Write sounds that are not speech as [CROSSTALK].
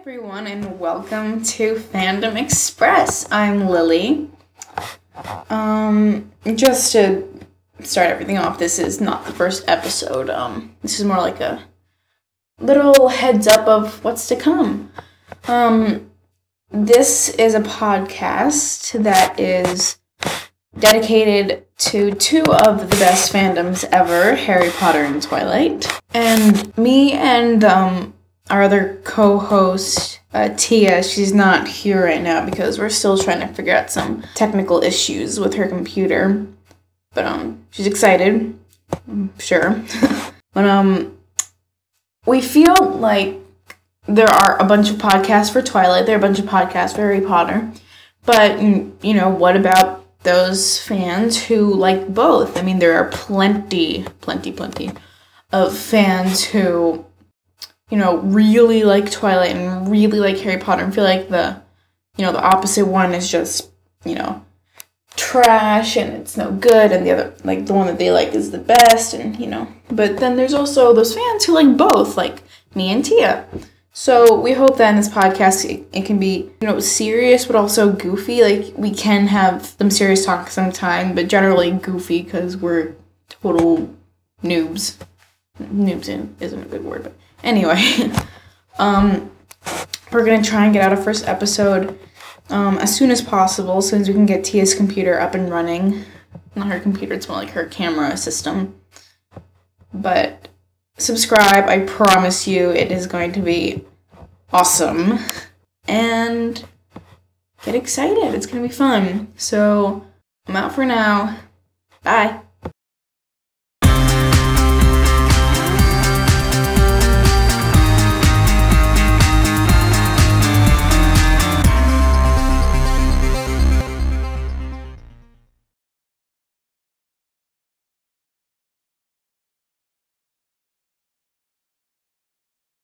everyone, and welcome to Fandom Express. I'm Lily. Um, just to start everything off, this is not the first episode. Um, this is more like a little heads up of what's to come. Um, this is a podcast that is dedicated to two of the best fandoms ever Harry Potter and Twilight. And me and um, our other co host, uh, Tia, she's not here right now because we're still trying to figure out some technical issues with her computer. But um, she's excited, I'm sure. [LAUGHS] but um, we feel like there are a bunch of podcasts for Twilight, there are a bunch of podcasts for Harry Potter. But, you know, what about those fans who like both. I mean, there are plenty, plenty, plenty of fans who, you know, really like Twilight and really like Harry Potter and feel like the, you know, the opposite one is just, you know, trash and it's no good and the other like the one that they like is the best and you know but then there's also those fans who like both like me and tia so we hope that in this podcast it, it, can be, you know, serious but also goofy. Like we can have some serious talk sometime, but generally goofy because we're total noobs. Noobs isn't a good word, but anyway, um, we're gonna try and get out a first episode um, as soon as possible, as soon as we can get Tia's computer up and running. Not her computer; it's more like her camera system. But subscribe. I promise you, it is going to be awesome. And get excited. It's going to be fun. So I'm out for now. Bye.